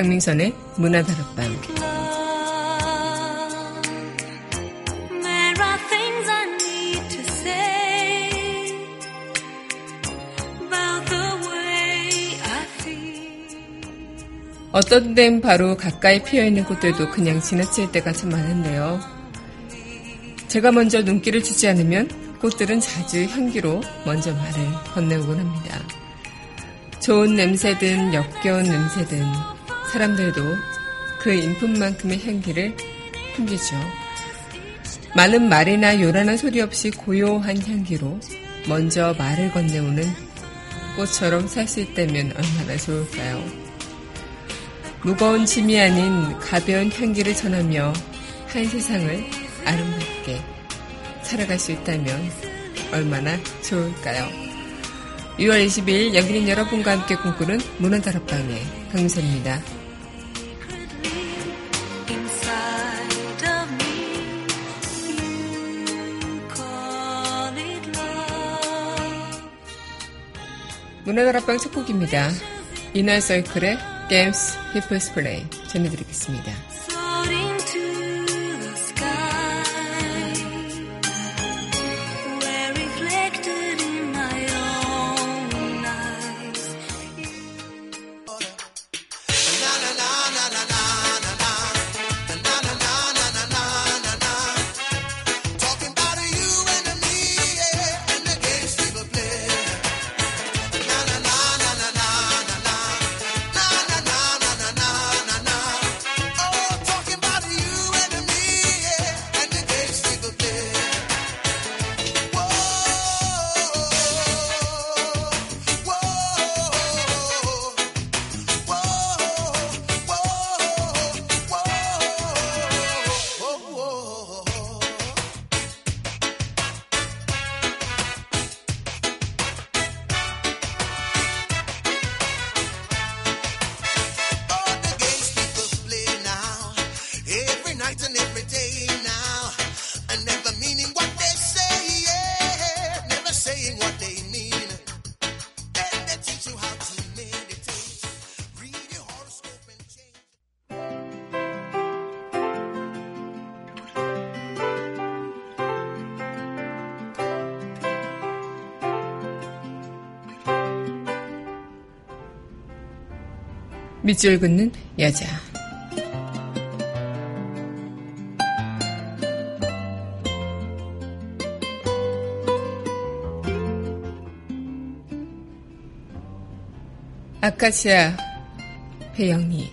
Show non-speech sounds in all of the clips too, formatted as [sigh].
강민선의 문화다락방 어떤 땐 바로 가까이 피어있는 꽃들도 그냥 지나칠 때가 참 많은데요. 제가 먼저 눈길을 주지 않으면 꽃들은 자주 향기로 먼저 말을 건네오곤 합니다. 좋은 냄새든 역겨운 냄새든 사람들도 그 인품만큼의 향기를 풍기죠. 많은 말이나 요란한 소리 없이 고요한 향기로 먼저 말을 건네오는 꽃처럼 살 수 있다면 얼마나 좋을까요? 무거운 짐이 아닌 가벼운 향기를 전하며 한 세상을 아름답게 살아갈 수 있다면 얼마나 좋을까요? 6월 20일 여기는 여러분과 함께 꿈꾸는 문화다락방의 강민선입니다. 문화다락방 첫 곡입니다. 이너서이클의 댐스 히플스 플레이 전해드리겠습니다. 밑줄 긋는 여자. 아카시아 배영이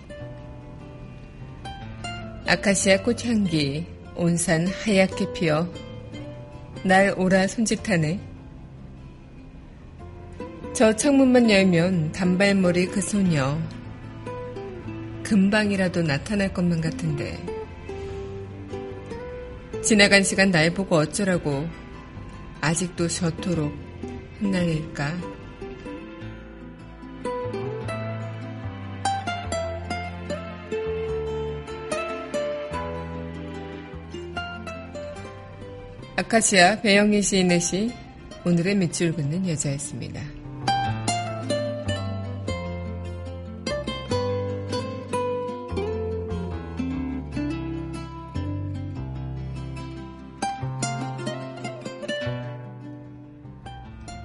아카시아 꽃향기 온산 하얗게 피어 날 오라 손짓하네. 저 창문만 열면 단발머리 그 소녀 금방이라도 나타날 것만 같은데. 지나간 시간 날 보고 어쩌라고 아직도 저토록 흩날릴까? 아카시아 배영희 시인의 시 오늘의 밑줄 긋는 여자였습니다.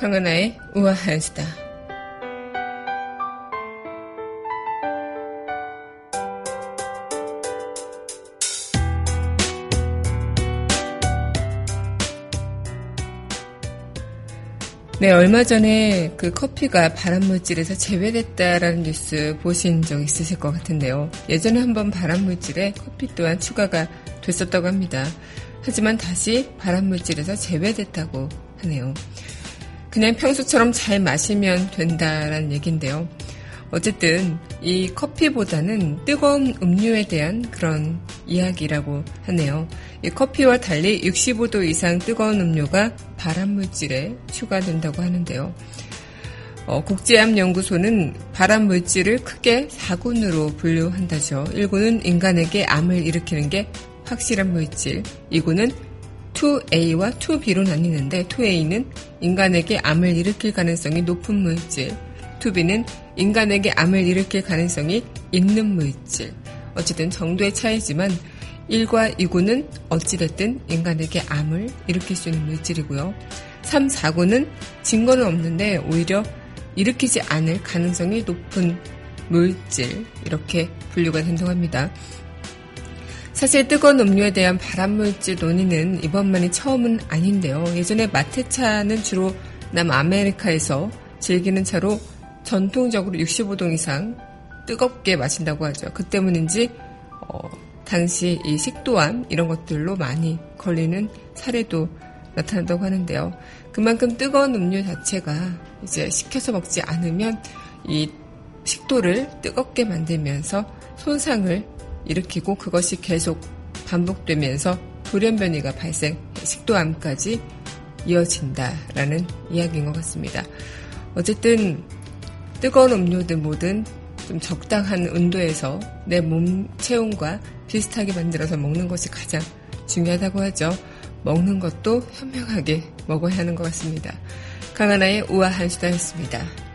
강하나의 우아한 수다. 네, 얼마 전에 그 커피가 발암물질에서 제외됐다라는 뉴스 보신 적 있으실 것 같은데요. 예전에 한번 발암물질에 커피 또한 추가가 됐었다고 합니다. 하지만 다시 발암물질에서 제외됐다고 하네요. 그냥 평소처럼 잘 마시면 된다라는 얘기인데요. 어쨌든 이 커피보다는 뜨거운 음료에 대한 그런 이야기라고 하네요. 이 커피와 달리 65도 이상 뜨거운 음료가 발암물질에 추가된다고 하는데요. 어, 국제암연구소는 발암물질을 크게 4군으로 분류한다죠. 1군은 인간에게 암을 일으키는 게 확실한 물질, 2군은 2A와 2B로 나뉘는데 2A는 인간에게 암을 일으킬 가능성이 높은 물질, 2B는 인간에게 암을 일으킬 가능성이 있는 물질. 어쨌든 정도의 차이지만 1과 2구는 어찌됐든 인간에게 암을 일으킬 수 있는 물질이고요. 3, 4구는 증거는 없는데 오히려 일으키지 않을 가능성이 높은 물질 이렇게 분류가 된다고 합니다. 사실 뜨거운 음료에 대한 발암물질 논의는 이번만이 처음은 아닌데요. 예전에 마테차는 주로 남아메리카에서 즐기는 차로 전통적으로 65도 이상 뜨겁게 마신다고 하죠. 그 때문인지 어, 당시 이 식도암 이런 것들로 많이 걸리는 사례도 나타난다고 하는데요. 그만큼 뜨거운 음료 자체가 이제 식혀서 먹지 않으면 이 식도를 뜨겁게 만들면서 손상을 일으키고 그것이 계속 반복되면서 돌연변이가 발생, 식도암까지 이어진다라는 이야기인 것 같습니다. 어쨌든 뜨거운 음료든 뭐든 좀 적당한 온도에서 내 몸 체온과 비슷하게 만들어서 먹는 것이 가장 중요하다고 하죠. 먹는 것도 현명하게 먹어야 하는 것 같습니다. 강하나의 우아한 수다였습니다.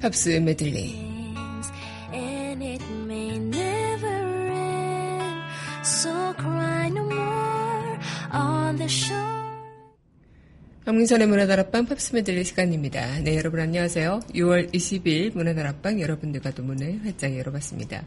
팝스 메들리 강민선의 문화다락방 팝스 메들리 시간입니다. 네, 여러분 안녕하세요. 6월 20일 문화다락방 여러분들과 도 문을 활짝 열어봤습니다.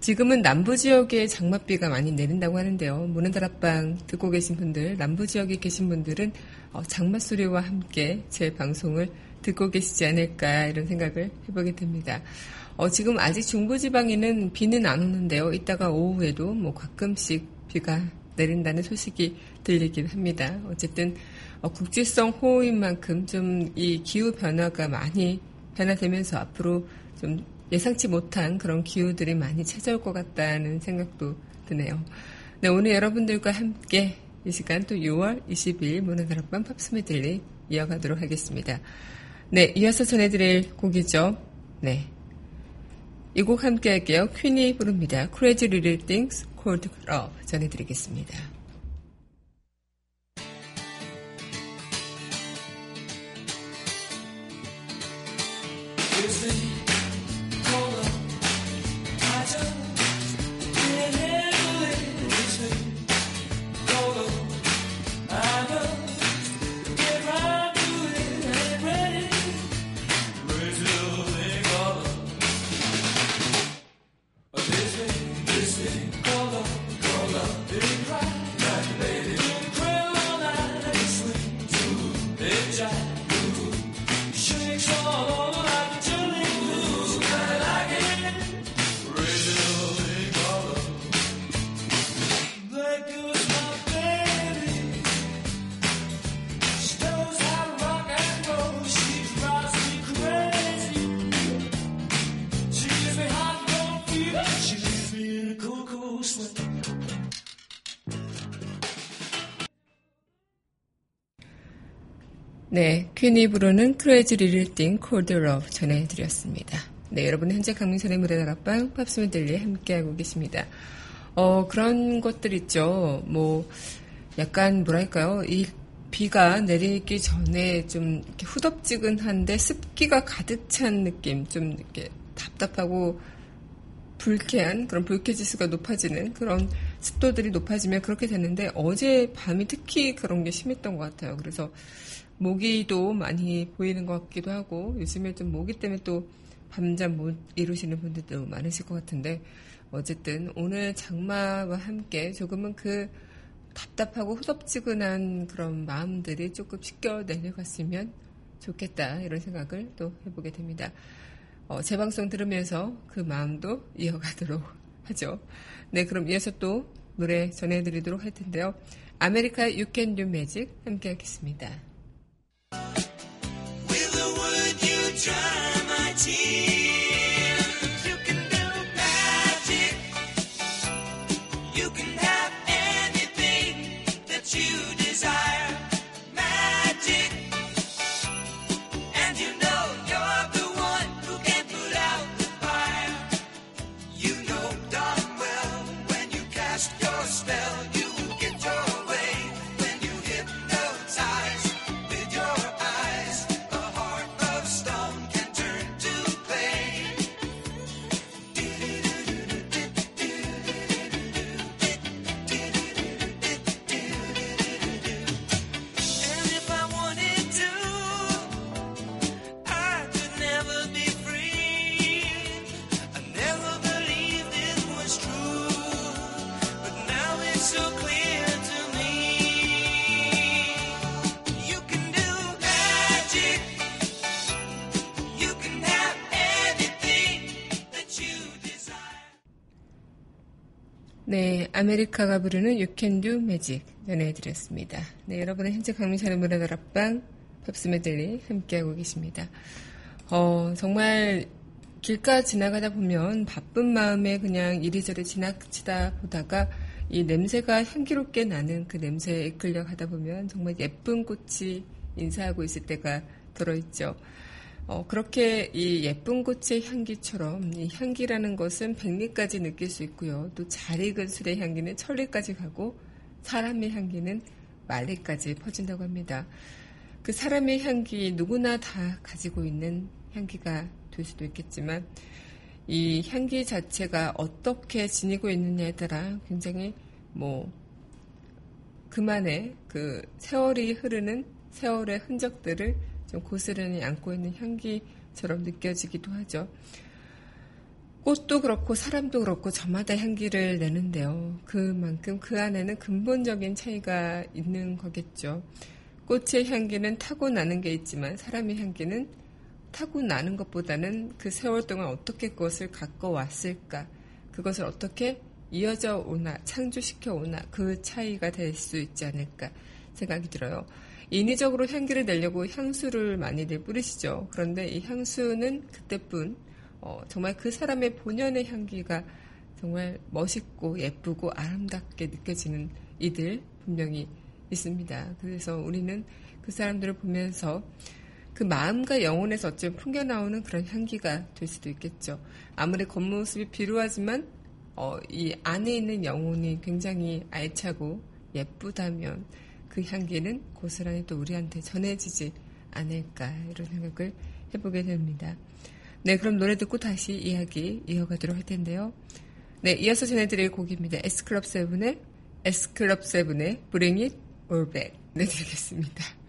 지금은 남부 지역에 장맛비가 많이 내린다고 하는데요. 문화다락방 듣고 계신 분들, 남부 지역에 계신 분들은 어, 장맛 소리와 함께 제 방송을 듣고 계시지 않을까 이런 생각을 해보게 됩니다. 어, 지금 아직 중부지방에는 비는 안 오는데요. 이따가 오후에도 뭐 가끔씩 비가 내린다는 소식이 들리긴 합니다. 어쨌든 어, 국지성 호우인 만큼 좀 이 기후 변화가 많이 변화되면서 앞으로 좀 예상치 못한 그런 기후들이 많이 찾아올 것 같다는 생각도 드네요. 네, 오늘 여러분들과 함께 이 시간 또 6월 20일 문화다락방 팝스메들리 이어가도록 하겠습니다. 네, 이어서 전해드릴 곡이죠. 네. 이 곡 함께 할게요. 퀸이 부릅니다. Crazy Little Things Called Love 전해드리겠습니다. 네, 퀸이 부르는 Crazy Little 전해드렸습니다. 네, 여러분은 현재 강민선의 무대다락방 팝스메들리 함께하고 계십니다. 어, 그런 것들 있죠. 뭐, 약간 뭐랄까요. 이 비가 내리기 전에 좀 후덥지근한데 습기가 가득 찬 느낌. 좀 이렇게 답답하고 불쾌한 그런 불쾌지수가 높아지는 그런 습도들이 높아지면 그렇게 되는데 어제 밤이 특히 그런 게 심했던 것 같아요. 그래서 모기도 많이 보이는 것 같기도 하고 요즘에 좀 모기 때문에 또 밤잠 못 이루시는 분들도 많으실 것 같은데 어쨌든 오늘 장마와 함께 조금은 그 답답하고 후덥지근한 그런 마음들이 조금 씻겨 내려갔으면 좋겠다 이런 생각을 또 해보게 됩니다. 어, 제 방송 들으면서 그 마음도 [laughs] 이어가도록 하죠. 네, 그럼 이어서 또 노래 전해드리도록 할 텐데요. 아메리카 Can Do Magic 함께 하겠습니다. 네, 아메리카가 부르는 You Can Do Magic 전해드렸습니다. 네, 여러분은 현재 강민선의 문화다락방 팝스 메들리 함께하고 계십니다. 어, 정말 길가 지나가다 보면 바쁜 마음에 그냥 이리저리 지나치다 보다가 이 냄새가 향기롭게 나는 그 냄새에 이끌려 가다 보면 정말 예쁜 꽃이 인사하고 있을 때가 더러 있죠. 어, 그렇게 이 예쁜 꽃의 향기처럼 이 향기라는 것은 백리까지 느낄 수 있고요. 또 잘 익은 술의 향기는 천리까지 가고 사람의 향기는 말리까지 퍼진다고 합니다. 그 사람의 향기 누구나 다 가지고 있는 향기가 될 수도 있겠지만 이 향기 자체가 어떻게 지니고 있느냐에 따라 굉장히 뭐 그만의 그 세월이 흐르는 세월의 흔적들을 좀 고스란히 안고 있는 향기처럼 느껴지기도 하죠. 꽃도 그렇고 사람도 그렇고 저마다 향기를 내는데요. 그만큼 그 안에는 근본적인 차이가 있는 거겠죠. 꽃의 향기는 타고 나는 게 있지만 사람의 향기는 타고 나는 것보다는 그 세월 동안 어떻게 그것을 갖고 왔을까, 그것을 어떻게 이어져 오나, 창조시켜 오나, 그 차이가 될 수 있지 않을까 생각이 들어요. 인위적으로 향기를 내려고 향수를 많이들 뿌리시죠. 그런데 이 향수는 그때뿐 어, 정말 그 사람의 본연의 향기가 정말 멋있고 예쁘고 아름답게 느껴지는 이들 분명히 있습니다. 그래서 우리는 그 사람들을 보면서 그 마음과 영혼에서 어쩌면 풍겨나오는 그런 향기가 될 수도 있겠죠. 아무리 겉모습이 비루하지만 어, 이 안에 있는 영혼이 굉장히 알차고 예쁘다면 그 향기는 고스란히 또 우리한테 전해지지 않을까 이런 생각을 해보게 됩니다. 네, 그럼 노래 듣고 다시 이야기 이어가도록 할 텐데요. 네, 이어서 전해드릴 곡입니다. S클럽 세븐의 S클럽 세븐의 Bring It All Back 내드리겠습니다.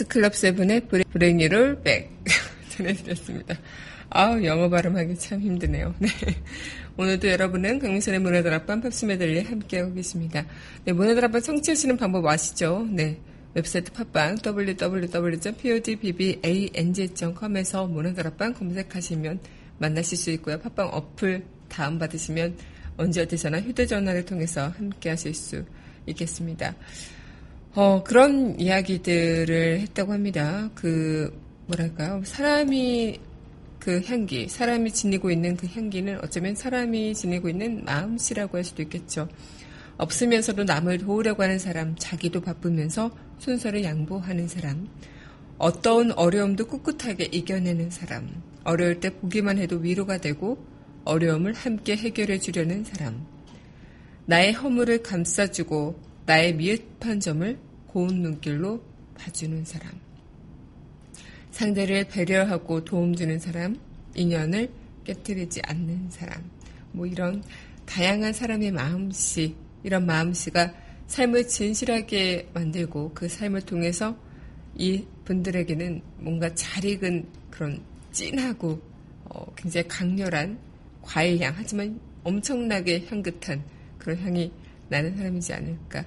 네, S클럽 세븐의 Bring It All Back 전해드렸습니다. 아우, 영어 발음하기 참 힘드네요. [laughs] 네. 오늘도 여러분은 강민선의 문화다락방 팝스 메들리 함께하고 계십니다. 네, 문화다락방 청취하시는 방법 아시죠? 네. 웹사이트 팟빵 www.podbbang.com에서 문화다락방 검색하시면 만나실 수 있고요. 팟빵 어플 다운받으시면 언제 어디서나 휴대전화를 통해서 함께하실 수 있겠습니다. 어, 그런 이야기들을 했다고 합니다. 그, 뭐랄까요. 사람이 그 향기, 사람이 지니고 있는 그 향기는 어쩌면 사람이 지니고 있는 마음씨라고 할 수도 있겠죠. 없으면서도 남을 도우려고 하는 사람, 자기도 바쁘면서 순서를 양보하는 사람, 어떠한 어려움도 꿋꿋하게 이겨내는 사람, 어려울 때 보기만 해도 위로가 되고 어려움을 함께 해결해 주려는 사람, 나의 허물을 감싸주고 나의 미흡한 점을 고운 눈길로 봐주는 사람. 상대를 배려하고 도움주는 사람, 인연을 깨뜨리지 않는 사람. 뭐 이런 다양한 사람의 마음씨, 이런 마음씨가 삶을 진실하게 만들고 그 삶을 통해서 이 분들에게는 뭔가 잘 익은 그런 진하고 어, 굉장히 강렬한 과일향, 하지만 엄청나게 향긋한 그런 향이 나는 사람이지 않을까.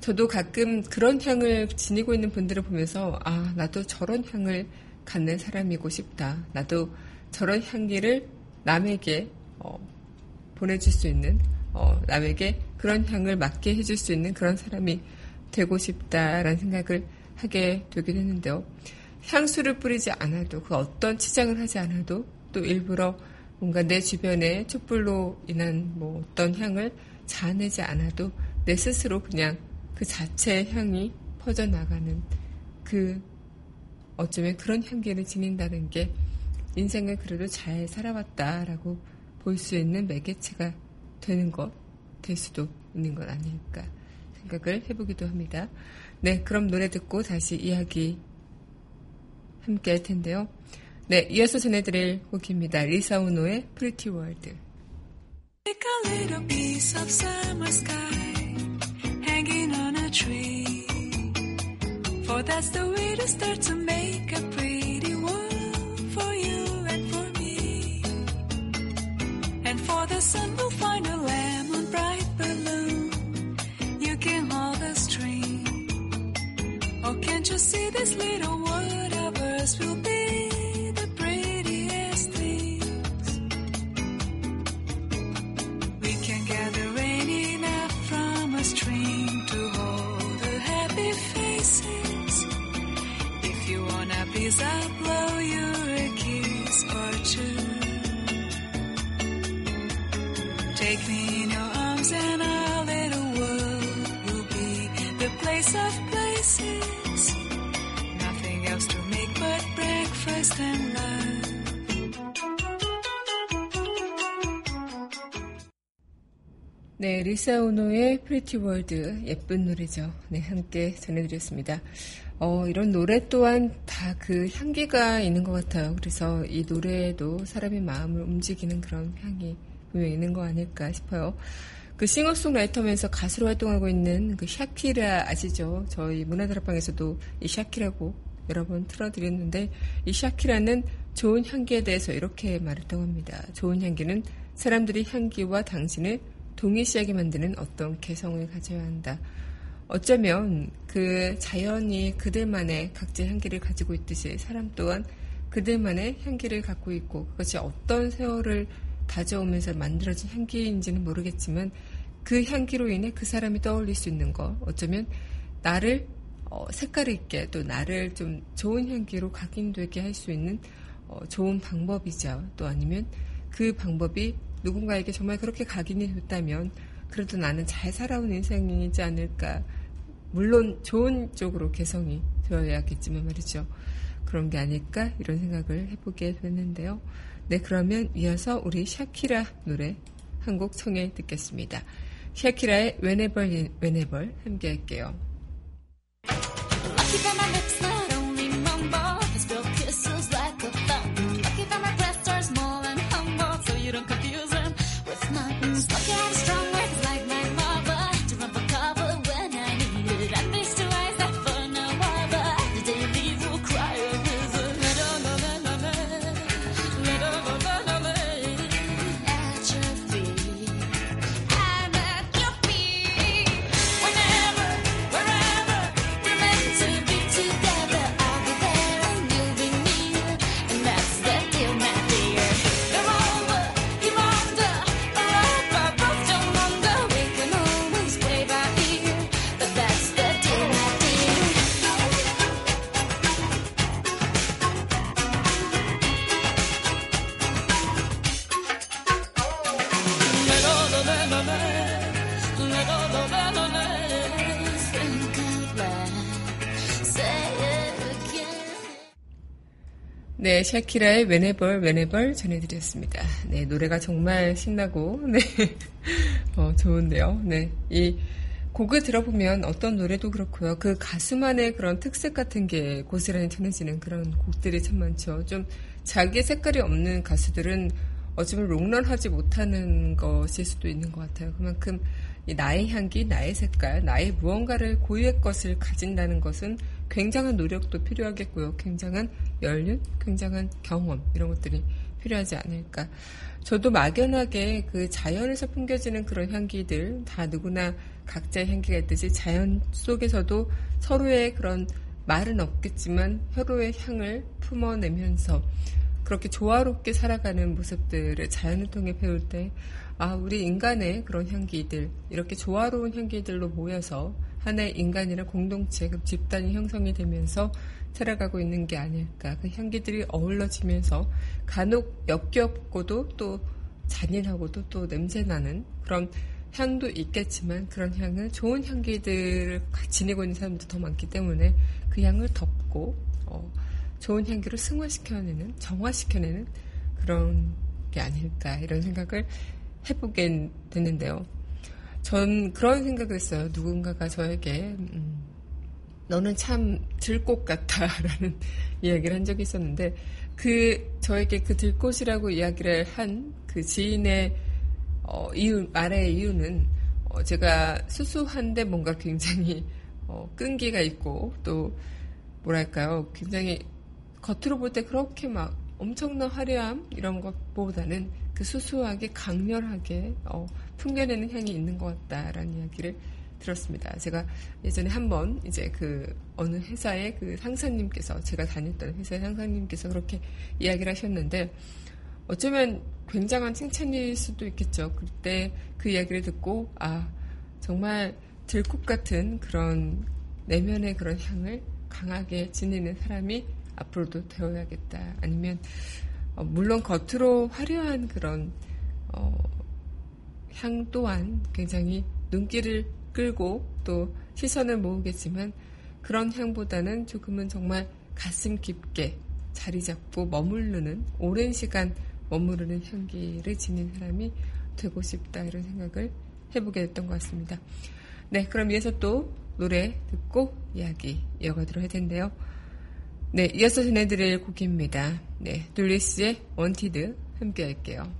저도 가끔 그런 향을 지니고 있는 분들을 보면서 아 나도 저런 향을 갖는 사람이고 싶다. 나도 저런 향기를 남에게 어, 보내줄 수 있는 어, 남에게 그런 향을 맡게 해줄 수 있는 그런 사람이 되고 싶다라는 생각을 하게 되긴 했는데요. 향수를 뿌리지 않아도 그 어떤 치장을 하지 않아도 또 일부러 뭔가 내 주변에 촛불로 인한 뭐 어떤 향을 자아내지 않아도 내 스스로 그냥 그 자체의 향이 퍼져나가는 그 어쩌면 그런 향기를 지닌다는 게 인생을 그래도 잘 살아왔다라고 볼 수 있는 매개체가 되는 것, 될 수도 있는 것 아닐까 생각을 해보기도 합니다. 네, 그럼 노래 듣고 다시 이야기 함께 할 텐데요. 네, 이어서 전해드릴 곡입니다. 리사 우노의 Pretty World. Take a little piece of summer sky hanging on a tree. For that's the way to start to make a pretty world for you and for me. And for the sun we'll find a lemon bright balloon. You can hold the string. Oh, can't you see this little world of ours will be Take me in your arms and our little world will be the place of places. Nothing else to make but breakfast and love. 네, 리사 오노의 Pretty World 예쁜 노래죠. 네, 함께 전해드렸습니다. 어, 이런 노래 또한 다 그 향기가 있는 것 같아요. 그래서 이 노래에도 사람의 마음을 움직이는 그런 향이 분명히 있는 거 아닐까 싶어요. 그 싱어송라이터면서 가수로 활동하고 있는 그 샤키라 아시죠? 저희 문화다락방에서도 이 샤키라고 여러 번 틀어드렸는데 이 샤키라는 좋은 향기에 대해서 이렇게 말했다고 합니다. 좋은 향기는 사람들이 향기와 당신을 동일시하게 만드는 어떤 개성을 가져야 한다. 어쩌면 그 자연이 그들만의 각질 향기를 가지고 있듯이 사람 또한 그들만의 향기를 갖고 있고 그것이 어떤 세월을 가져오면서 만들어진 향기인지는 모르겠지만 그 향기로 인해 그 사람이 떠올릴 수 있는 것 어쩌면 나를 어, 색깔 있게 또 나를 좀 좋은 향기로 각인되게 할 수 있는 어, 좋은 방법이죠. 또 아니면 그 방법이 누군가에게 정말 그렇게 각인이 됐다면 그래도 나는 잘 살아온 인생이지 않을까. 물론 좋은 쪽으로 개성이 되어야겠지만 말이죠. 그런 게 아닐까 이런 생각을 해보게 됐는데요. 네, 그러면 이어서 우리 샤키라 노래 한 곡 청해 듣겠습니다. 샤키라의 Whenever, Whenever 함께 할게요. 네, 샤키라의 Whenever, Whenever 전해드렸습니다. 네, 노래가 정말 신나고, [laughs] 네, 어, 좋은데요. 네, 이 곡을 들어보면 어떤 노래도 그렇고요. 그 가수만의 그런 특색 같은 게 고스란히 전해지는 그런 곡들이 참 많죠. 좀 자기 색깔이 없는 가수들은 어쩌면 롱런하지 못하는 것일 수도 있는 것 같아요. 그만큼 이 나의 향기, 나의 색깔, 나의 무언가를 고유의 것을 가진다는 것은 굉장한 노력도 필요하겠고요. 굉장한 연륜, 굉장한 경험 이런 것들이 필요하지 않을까. 저도 막연하게 그 자연에서 풍겨지는 그런 향기들 다 누구나 각자의 향기가 있듯이 자연 속에서도 서로의 그런 말은 없겠지만 서로의 향을 품어내면서 그렇게 조화롭게 살아가는 모습들을 자연을 통해 배울 때, 아, 우리 인간의 그런 향기들, 이렇게 조화로운 향기들로 모여서 하나의 인간이란 공동체, 그 집단이 형성이 되면서 살아가고 있는 게 아닐까. 그 향기들이 어울러지면서 간혹 역겹고도 또 잔인하고도 또 냄새나는 그런 향도 있겠지만 그런 향은 좋은 향기들을 지니고 있는 사람도 더 많기 때문에 그 향을 덮고, 어, 좋은 향기로 승화시켜내는, 정화시켜내는 그런 게 아닐까 이런 생각을 해보게 되는데요. 전 그런 생각을 했어요. 누군가가 저에게 음, 너는 참 들꽃 같아라는 [laughs] 이야기를 한 적이 있었는데 그 저에게 그 들꽃이라고 이야기를 한 그 지인의 어, 이유 말의 이유는 어, 제가 수수한데 뭔가 굉장히 어, 끈기가 있고 또 뭐랄까요 굉장히 겉으로 볼 때 그렇게 막 엄청난 화려함 이런 것보다는 그 수수하게 강렬하게 어, 풍겨내는 향이 있는 것 같다라는 이야기를 들었습니다. 제가 예전에 한번 이제 그 어느 회사의 그 상사님께서 제가 다녔던 회사의 상사님께서 그렇게 이야기를 하셨는데 어쩌면 굉장한 칭찬일 수도 있겠죠. 그때 그 이야기를 듣고 아 정말 들꽃 같은 그런 내면의 그런 향을 강하게 지니는 사람이 앞으로도 되어야겠다. 아니면 어, 물론 겉으로 화려한 그런 어, 향 또한 굉장히 눈길을 끌고 또 시선을 모으겠지만 그런 향보다는 조금은 정말 가슴 깊게 자리 잡고 머무르는 오랜 시간 머무르는 향기를 지닌 사람이 되고 싶다 이런 생각을 해보게 됐던 것 같습니다. 네, 그럼 이어서 또 노래 듣고 이야기 이어가도록 할 텐데요. 네, 이어서 전해드릴 곡입니다. 네, 둘리스의 원티드 함께 할게요.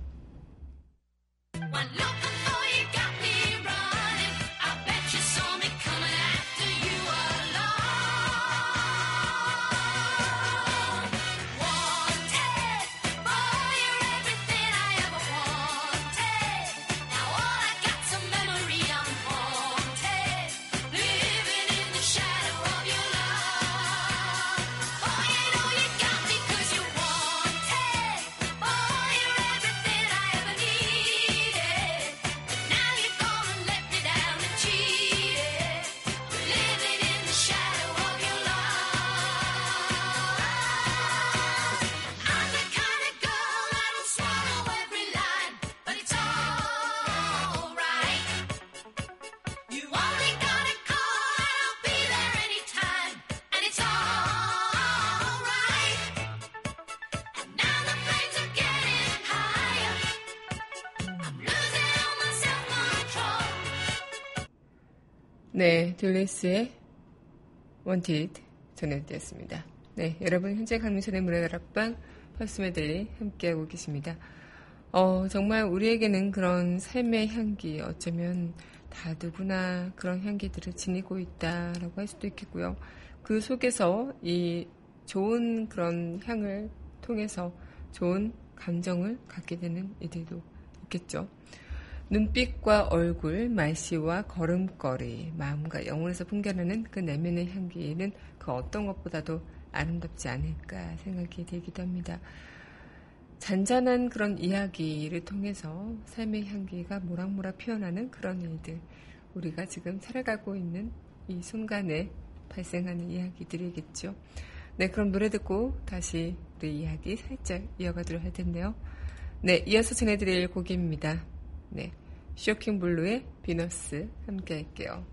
네, 둘리스의 Wanted 전해드렸습니다. 네, 여러분 현재 강민선의 문화 다락방 팝스 메들리 함께하고 계십니다. 어, 정말 우리에게는 그런 삶의 향기 어쩌면 다 누구나 그런 향기들을 지니고 있다라고 할 수도 있겠고요. 그 속에서 이 좋은 그런 향을 통해서 좋은 감정을 갖게 되는 이들도 있겠죠. 눈빛과 얼굴, 말씨와 걸음걸이, 마음과 영혼에서 풍겨나는 그 내면의 향기는 그 어떤 것보다도 아름답지 않을까 생각이 들기도 합니다. 잔잔한 그런 이야기를 통해서 삶의 향기가 모락모락 피어나는 그런 일들, 우리가 지금 살아가고 있는 이 순간에 발생하는 이야기들이겠죠. 네, 그럼 노래 듣고 다시 우리 이야기 살짝 이어가도록 할 텐데요. 네, 이어서 전해드릴 곡입니다. 네, 쇼킹 블루의 비너스 함께 할게요.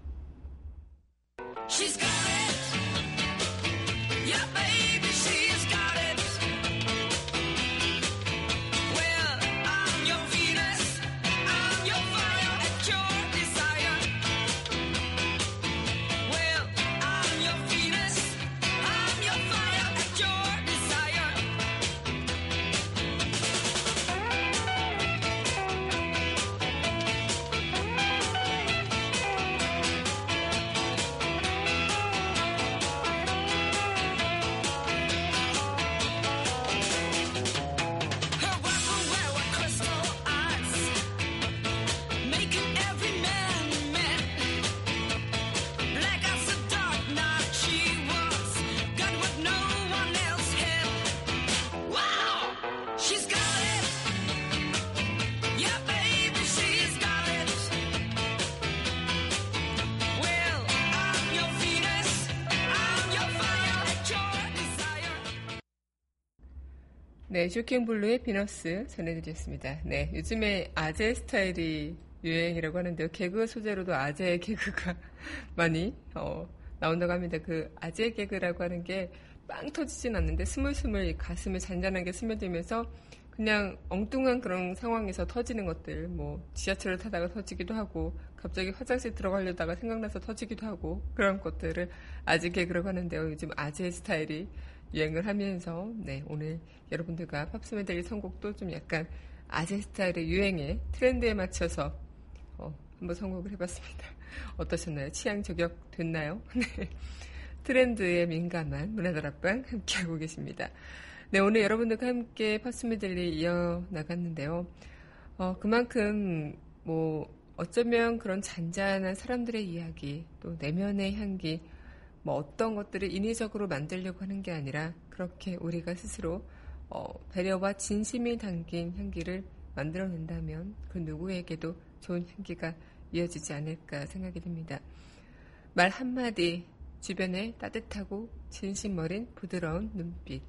네, 쇼킹블루의 비너스 전해드렸습니다. 네, 요즘에 아재 스타일이 유행이라고 하는데요. 개그 소재로도 아재 개그가 [laughs] 많이, 어, 나온다고 합니다. 그 아재 개그라고 하는 게 빵 터지진 않는데 스물스물 가슴에 잔잔하게 스며들면서 그냥 엉뚱한 그런 상황에서 터지는 것들, 뭐, 지하철을 타다가 터지기도 하고, 갑자기 화장실 들어가려다가 생각나서 터지기도 하고, 그런 것들을 아재 개그라고 하는데요. 요즘 아재 스타일이 유행을 하면서, 네, 오늘 여러분들과 팝스 메들리 선곡도 좀 약간 아재 스타일의 유행에, 트렌드에 맞춰서, 어, 한번 선곡을 해봤습니다. [laughs] 어떠셨나요? 취향 저격 됐나요? [laughs] 네. 트렌드에 민감한 문화다락방 함께하고 계십니다. 네, 오늘 여러분들과 함께 팝스 메들리 이어나갔는데요. 어, 그만큼, 뭐, 어쩌면 그런 잔잔한 사람들의 이야기, 또 내면의 향기, 뭐 어떤 것들을 인위적으로 만들려고 하는 게 아니라 그렇게 우리가 스스로 어, 배려와 진심이 담긴 향기를 만들어낸다면 그 누구에게도 좋은 향기가 이어지지 않을까 생각이 듭니다. 말 한마디, 주변에 따뜻하고 진심 어린 부드러운 눈빛,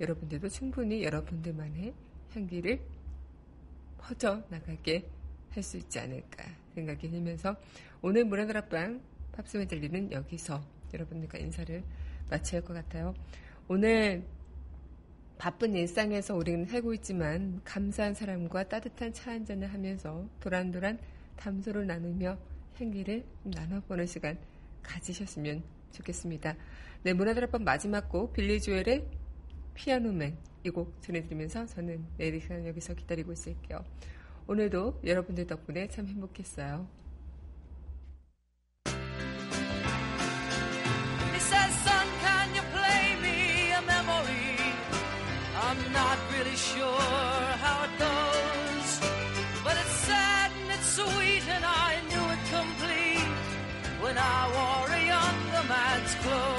여러분들도 충분히 여러분들만의 향기를 퍼져 나가게 할 수 있지 않을까 생각이 들면서 오늘 문화다락방 팝스에 들리는 여기서 여러분들과 인사를 마쳐야 할 것 같아요. 오늘 바쁜 일상에서 우리는 살고 있지만 감사한 사람과 따뜻한 차 한잔을 하면서 도란도란 담소를 나누며 향기를 나눠보는 시간 가지셨으면 좋겠습니다. 네, 문화다락방 마지막 곡 빌리 조엘의 피아노맨 이 곡 전해드리면서 저는 내일 이 시간 여기서 기다리고 있을게요. 오늘도 여러분들 덕분에 참 행복했어요. Not really sure how it goes, but it's sad and it's sweet and I knew it complete when I wore a younger man's clothes.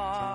far.